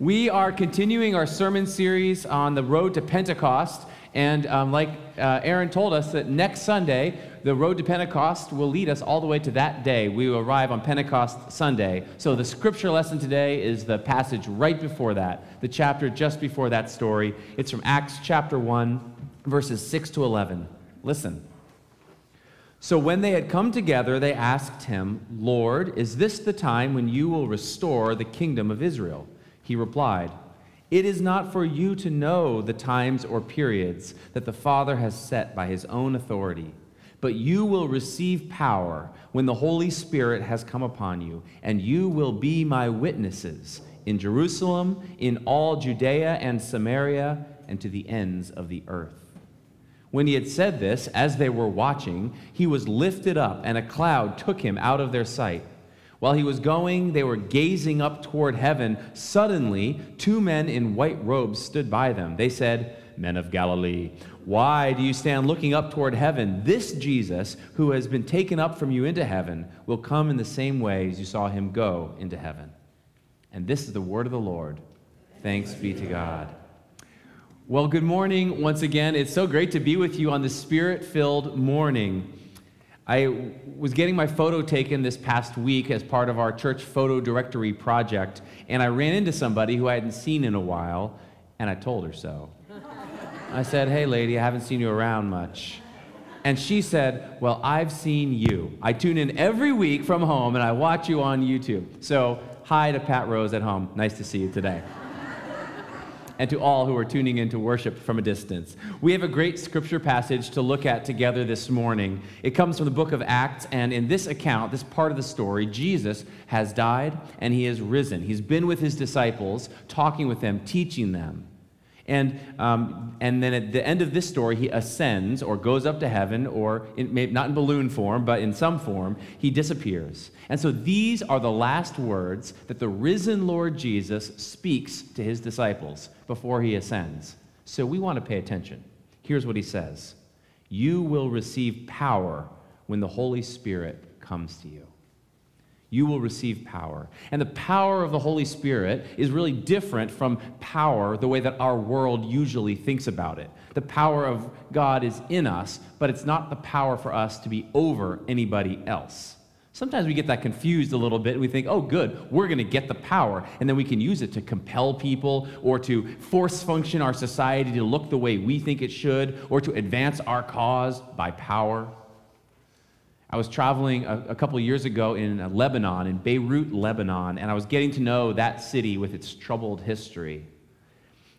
We are continuing our sermon series on the road to Pentecost. And um, like uh, Aaron told us, that next Sunday, the road to Pentecost will lead us all the way to that day. We will arrive on Pentecost Sunday. So the scripture lesson today is the passage right before that, the chapter just before that story. It's from Acts chapter 1, verses 6 to 11. Listen. So when they had come together, they asked him, Lord, is this the time when you will restore the kingdom of Israel? He replied, It is not for you to know the times or periods that the Father has set by his own authority, but you will receive power when the Holy Spirit has come upon you, and you will be my witnesses in Jerusalem, in all Judea and Samaria, and to the ends of the earth. When he had said this, as they were watching, he was lifted up, and a cloud took him out of their sight. While he was going, they were gazing up toward heaven. Suddenly, two men in white robes stood by them. They said, Men of Galilee, why do you stand looking up toward heaven? This Jesus, who has been taken up from you into heaven, will come in the same way as you saw him go into heaven. And this is the word of the Lord. Thanks be to God. Well, good morning once again. It's so great to be with you on this spirit filled morning. I was getting my photo taken this past week as part of our church photo directory project, and I ran into somebody who I hadn't seen in a while, and I told her so. I said, Hey, lady, I haven't seen you around much. And she said, Well, I've seen you. I tune in every week from home, and I watch you on YouTube. So, hi to Pat Rose at home. Nice to see you today and to all who are tuning in to worship from a distance. We have a great scripture passage to look at together this morning. It comes from the book of Acts, and in this account, this part of the story, Jesus has died and he has risen. He's been with his disciples, talking with them, teaching them. And, um, and then at the end of this story, he ascends or goes up to heaven, or in, not in balloon form, but in some form, he disappears. And so these are the last words that the risen Lord Jesus speaks to his disciples before he ascends. So we want to pay attention. Here's what he says You will receive power when the Holy Spirit comes to you you will receive power. And the power of the Holy Spirit is really different from power the way that our world usually thinks about it. The power of God is in us, but it's not the power for us to be over anybody else. Sometimes we get that confused a little bit and we think, oh, good, we're going to get the power. And then we can use it to compel people or to force function our society to look the way we think it should or to advance our cause by power. I was traveling a, a couple years ago in uh, Lebanon, in Beirut, Lebanon, and I was getting to know that city with its troubled history.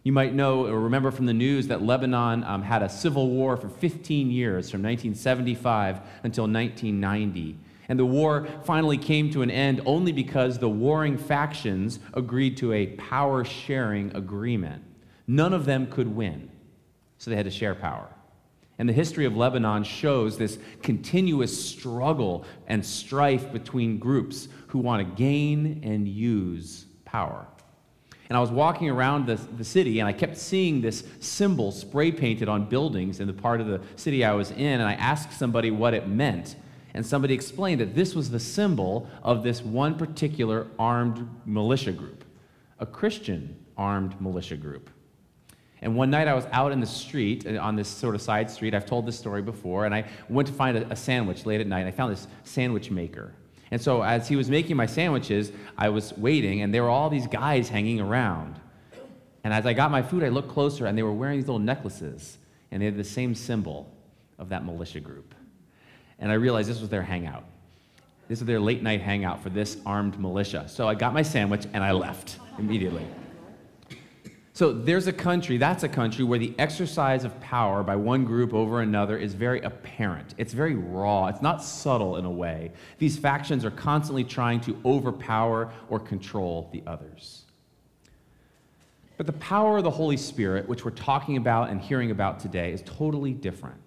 You might know or remember from the news that Lebanon um, had a civil war for 15 years, from 1975 until 1990. And the war finally came to an end only because the warring factions agreed to a power sharing agreement. None of them could win, so they had to share power. And the history of Lebanon shows this continuous struggle and strife between groups who want to gain and use power. And I was walking around the, the city and I kept seeing this symbol spray painted on buildings in the part of the city I was in. And I asked somebody what it meant. And somebody explained that this was the symbol of this one particular armed militia group, a Christian armed militia group. And one night I was out in the street, uh, on this sort of side street. I've told this story before. And I went to find a, a sandwich late at night. And I found this sandwich maker. And so as he was making my sandwiches, I was waiting, and there were all these guys hanging around. And as I got my food, I looked closer, and they were wearing these little necklaces. And they had the same symbol of that militia group. And I realized this was their hangout. This was their late night hangout for this armed militia. So I got my sandwich and I left immediately. So there's a country, that's a country where the exercise of power by one group over another is very apparent. It's very raw. It's not subtle in a way. These factions are constantly trying to overpower or control the others. But the power of the Holy Spirit, which we're talking about and hearing about today, is totally different.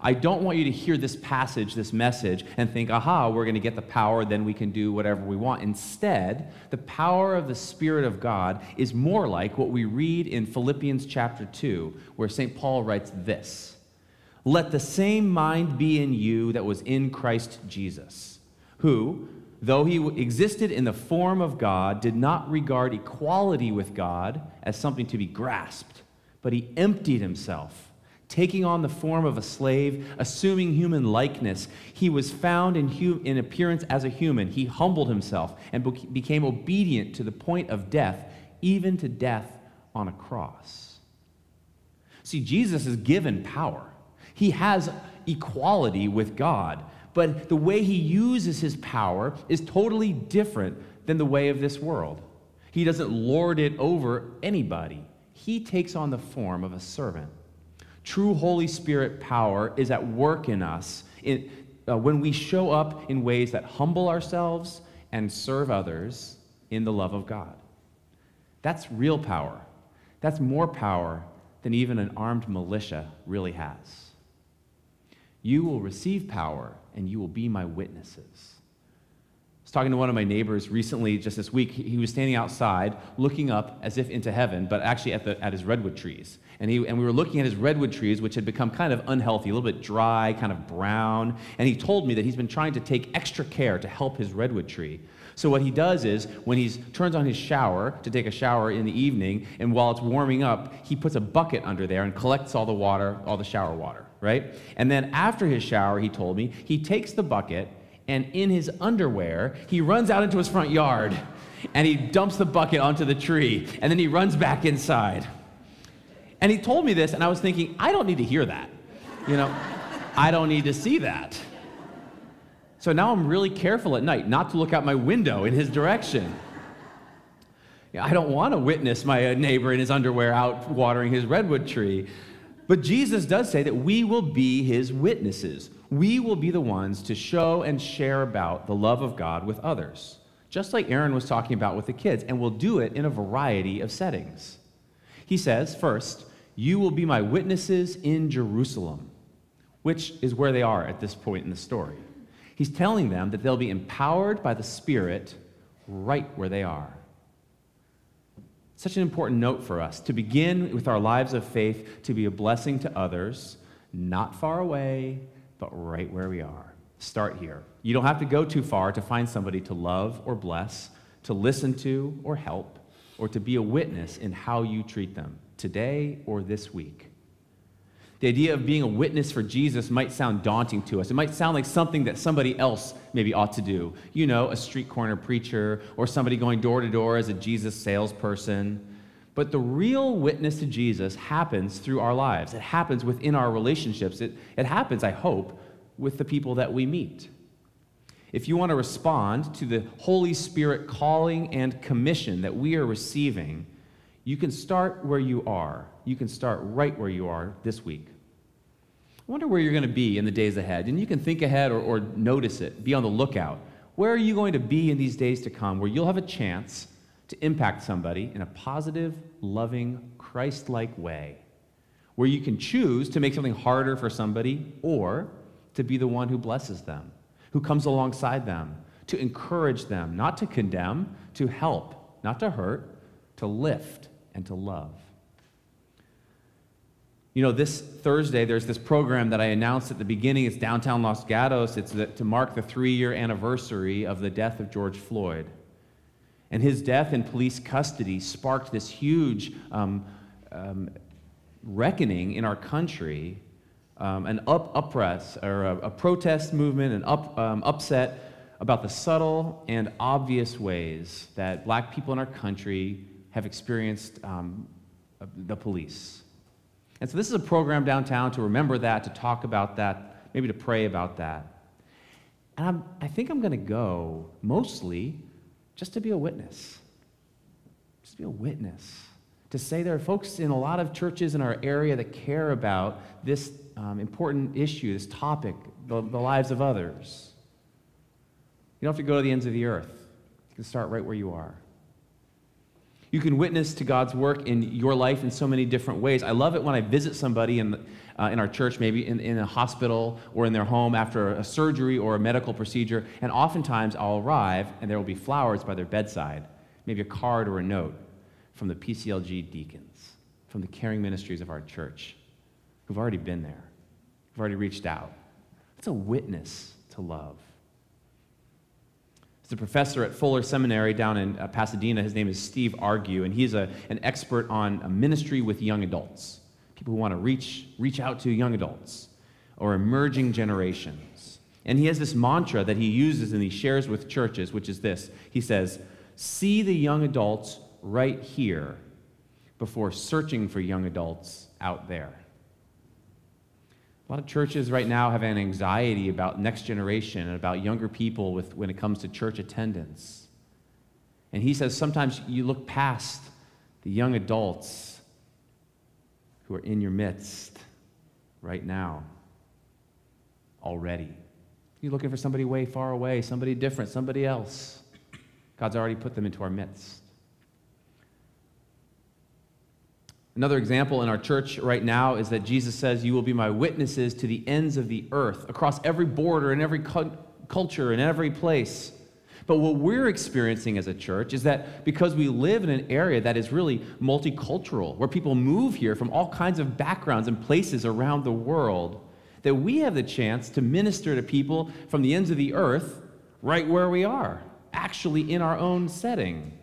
I don't want you to hear this passage, this message, and think, aha, we're going to get the power, then we can do whatever we want. Instead, the power of the Spirit of God is more like what we read in Philippians chapter 2, where St. Paul writes this Let the same mind be in you that was in Christ Jesus, who, though he existed in the form of God, did not regard equality with God as something to be grasped, but he emptied himself, taking on the form of a slave, assuming human likeness. He was found in, in appearance as a human. He humbled himself and be- became obedient to the point of death, even to death on a cross. See, Jesus is given power, he has equality with God but the way he uses his power is totally different than the way of this world. He doesn't lord it over anybody, he takes on the form of a servant. True Holy Spirit power is at work in us uh, when we show up in ways that humble ourselves and serve others in the love of God. That's real power. That's more power than even an armed militia really has. You will receive power, and you will be my witnesses. I was talking to one of my neighbors recently, just this week. He was standing outside looking up as if into heaven, but actually at, the, at his redwood trees. And, he, and we were looking at his redwood trees, which had become kind of unhealthy, a little bit dry, kind of brown. And he told me that he's been trying to take extra care to help his redwood tree. So what he does is when he turns on his shower to take a shower in the evening, and while it's warming up, he puts a bucket under there and collects all the water, all the shower water right? And then after his shower, he told me, he takes the bucket and in his underwear, he runs out into his front yard and he dumps the bucket onto the tree and then he runs back inside. And he told me this, and I was thinking, I don't need to hear that. You know, I don't need to see that. So now I'm really careful at night not to look out my window in his direction. I don't want to witness my uh, neighbor in his underwear out watering his redwood tree. But Jesus does say that we will be his witnesses. We will be the ones to show and share about the love of God with others, just like Aaron was talking about with the kids, and we'll do it in a variety of settings. He says, first, you will be my witnesses in Jerusalem, which is where they are at this point in the story. He's telling them that they'll be empowered by the Spirit right where they are. Such an important note for us to begin with our lives of faith, to be a blessing to others, not far away, but right where we are. Start here. You don't have to go too far to find somebody to love or bless, to listen to or help, or to be a witness in how you treat them today or this week. The idea of being a witness for Jesus might sound daunting to us. It might sound like something that somebody else maybe ought to do. You know, a street corner preacher or somebody going door to door as a Jesus salesperson. But the real witness to Jesus happens through our lives. It happens within our relationships. It, it happens, I hope, with the people that we meet. If you want to respond to the Holy Spirit calling and commission that we are receiving, you can start where you are. You can start right where you are this week. I wonder where you're going to be in the days ahead. And you can think ahead or, or notice it, be on the lookout. Where are you going to be in these days to come where you'll have a chance to impact somebody in a positive, loving, Christ like way? Where you can choose to make something harder for somebody or to be the one who blesses them, who comes alongside them, to encourage them, not to condemn, to help, not to hurt, to lift and to love. You know, this Thursday, there's this program that I announced at the beginning. It's downtown Los Gatos. It's to mark the three year anniversary of the death of George Floyd. And his death in police custody sparked this huge um, um, reckoning in our country, um, an up, uppress, or a, a, protest movement, an up, um, upset about the subtle and obvious ways that black people in our country have experienced um, the police. And so this is a program downtown to remember that, to talk about that, maybe to pray about that. And I'm, I think I'm going to go mostly just to be a witness. Just to be a witness. To say there are folks in a lot of churches in our area that care about this um, important issue, this topic, the, the lives of others. You don't have to go to the ends of the earth. You can start right where you are. You can witness to God's work in your life in so many different ways. I love it when I visit somebody in, uh, in our church, maybe in, in a hospital or in their home after a surgery or a medical procedure, and oftentimes I'll arrive and there will be flowers by their bedside, maybe a card or a note from the PCLG deacons, from the caring ministries of our church who've already been there, who've already reached out. It's a witness to love. He's a professor at Fuller Seminary down in uh, Pasadena. His name is Steve Argue, and he's a, an expert on a ministry with young adults, people who want to reach, reach out to young adults or emerging generations. And he has this mantra that he uses and he shares with churches, which is this He says, See the young adults right here before searching for young adults out there. A lot of churches right now have an anxiety about next generation and about younger people with, when it comes to church attendance. And he says sometimes you look past the young adults who are in your midst right now already. You're looking for somebody way far away, somebody different, somebody else. God's already put them into our midst. Another example in our church right now is that Jesus says, You will be my witnesses to the ends of the earth, across every border and every cu- culture and every place. But what we're experiencing as a church is that because we live in an area that is really multicultural, where people move here from all kinds of backgrounds and places around the world, that we have the chance to minister to people from the ends of the earth right where we are, actually in our own setting.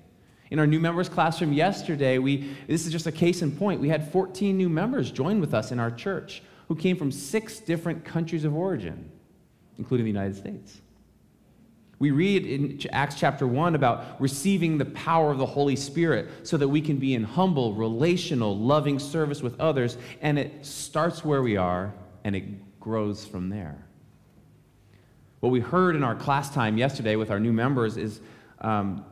In our new members classroom yesterday, we, this is just a case in point. We had 14 new members join with us in our church who came from six different countries of origin, including the United States. We read in Acts chapter 1 about receiving the power of the Holy Spirit so that we can be in humble, relational, loving service with others. And it starts where we are and it grows from there. What we heard in our class time yesterday with our new members is um,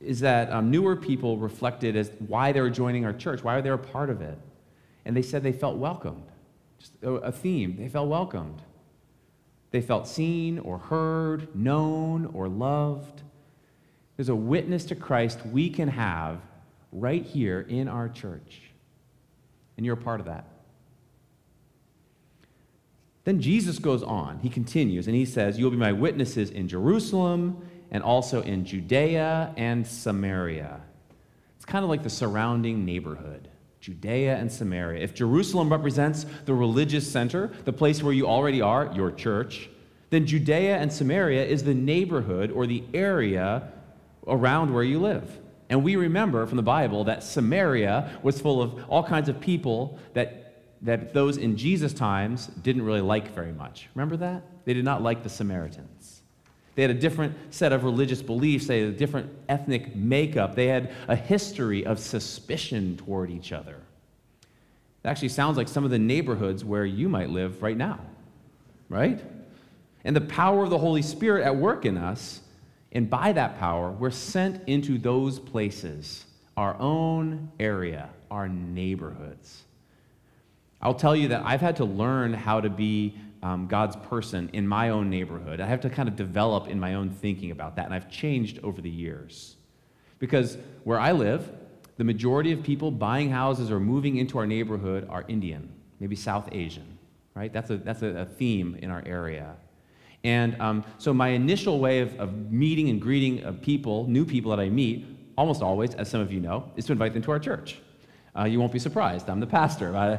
is that um, newer people reflected as why they were joining our church, why they were a part of it. And they said they felt welcomed. Just a, a theme, they felt welcomed. They felt seen or heard, known or loved. There's a witness to Christ we can have right here in our church. And you're a part of that. Then Jesus goes on. He continues and he says, You'll be my witnesses in Jerusalem and also in Judea and Samaria. It's kind of like the surrounding neighborhood. Judea and Samaria. If Jerusalem represents the religious center, the place where you already are, your church, then Judea and Samaria is the neighborhood or the area around where you live. And we remember from the Bible that Samaria was full of all kinds of people that, that those in Jesus' times didn't really like very much. Remember that? They did not like the Samaritans. They had a different set of religious beliefs, they had a different ethnic makeup, they had a history of suspicion toward each other. It actually sounds like some of the neighborhoods where you might live right now, right? And the power of the Holy Spirit at work in us, and by that power, we're sent into those places, our own area, our neighborhoods. I'll tell you that I've had to learn how to be um, God's person in my own neighborhood. I have to kind of develop in my own thinking about that, and I've changed over the years. Because where I live, the majority of people buying houses or moving into our neighborhood are Indian, maybe South Asian, right? That's a, that's a, a theme in our area. And um, so my initial way of, of meeting and greeting of people, new people that I meet, almost always, as some of you know, is to invite them to our church. Uh, you won't be surprised. I'm the pastor. I,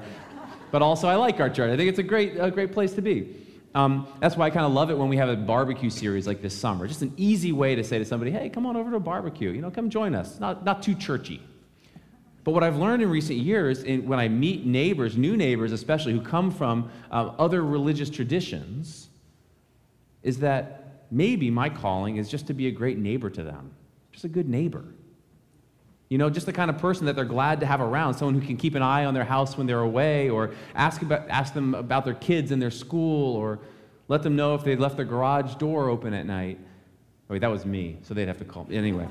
but also I like our church. I think it's a great, a great place to be. Um, that's why I kind of love it when we have a barbecue series like this summer. Just an easy way to say to somebody, hey, come on over to a barbecue. You know, come join us. Not, not too churchy. But what I've learned in recent years, in, when I meet neighbors, new neighbors especially, who come from uh, other religious traditions, is that maybe my calling is just to be a great neighbor to them, just a good neighbor. You know, just the kind of person that they're glad to have around, someone who can keep an eye on their house when they're away, or ask, about, ask them about their kids and their school, or let them know if they left their garage door open at night. Oh, wait, that was me, so they'd have to call me. Anyway.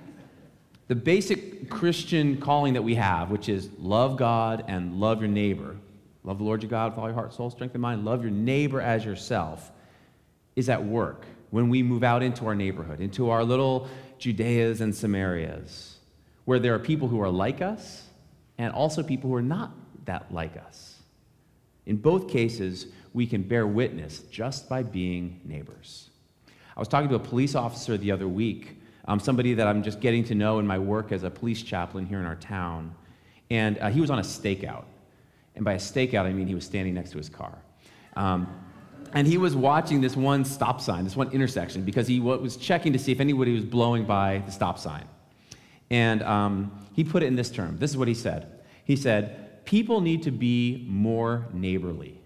the basic Christian calling that we have, which is love God and love your neighbor, love the Lord your God with all your heart, soul, strength, and mind, love your neighbor as yourself, is at work when we move out into our neighborhood, into our little Judeas and Samarias, where there are people who are like us and also people who are not that like us. In both cases, we can bear witness just by being neighbors. I was talking to a police officer the other week, um, somebody that I'm just getting to know in my work as a police chaplain here in our town, and uh, he was on a stakeout. And by a stakeout, I mean he was standing next to his car. Um, and he was watching this one stop sign, this one intersection, because he was checking to see if anybody was blowing by the stop sign. And um, he put it in this term. This is what he said. He said, People need to be more neighborly.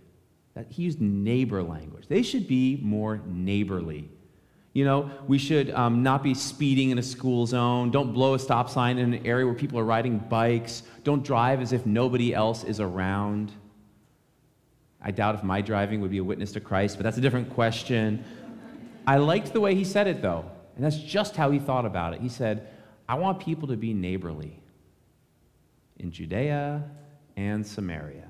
He used neighbor language. They should be more neighborly. You know, we should um, not be speeding in a school zone. Don't blow a stop sign in an area where people are riding bikes. Don't drive as if nobody else is around. I doubt if my driving would be a witness to Christ, but that's a different question. I liked the way he said it, though, and that's just how he thought about it. He said, I want people to be neighborly in Judea and Samaria.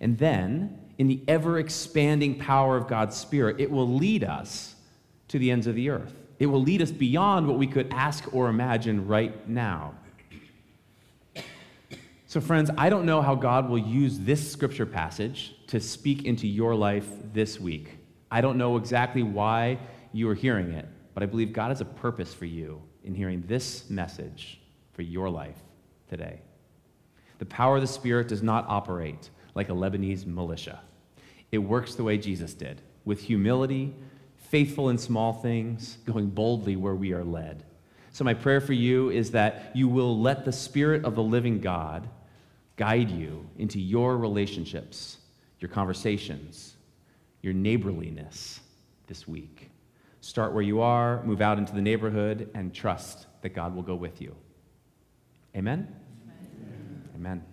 And then, in the ever expanding power of God's Spirit, it will lead us to the ends of the earth. It will lead us beyond what we could ask or imagine right now. So, friends, I don't know how God will use this scripture passage to speak into your life this week. I don't know exactly why you are hearing it, but I believe God has a purpose for you in hearing this message for your life today. The power of the Spirit does not operate like a Lebanese militia, it works the way Jesus did with humility, faithful in small things, going boldly where we are led. So, my prayer for you is that you will let the Spirit of the living God guide you into your relationships, your conversations, your neighborliness this week. Start where you are, move out into the neighborhood, and trust that God will go with you. Amen? Amen. Amen.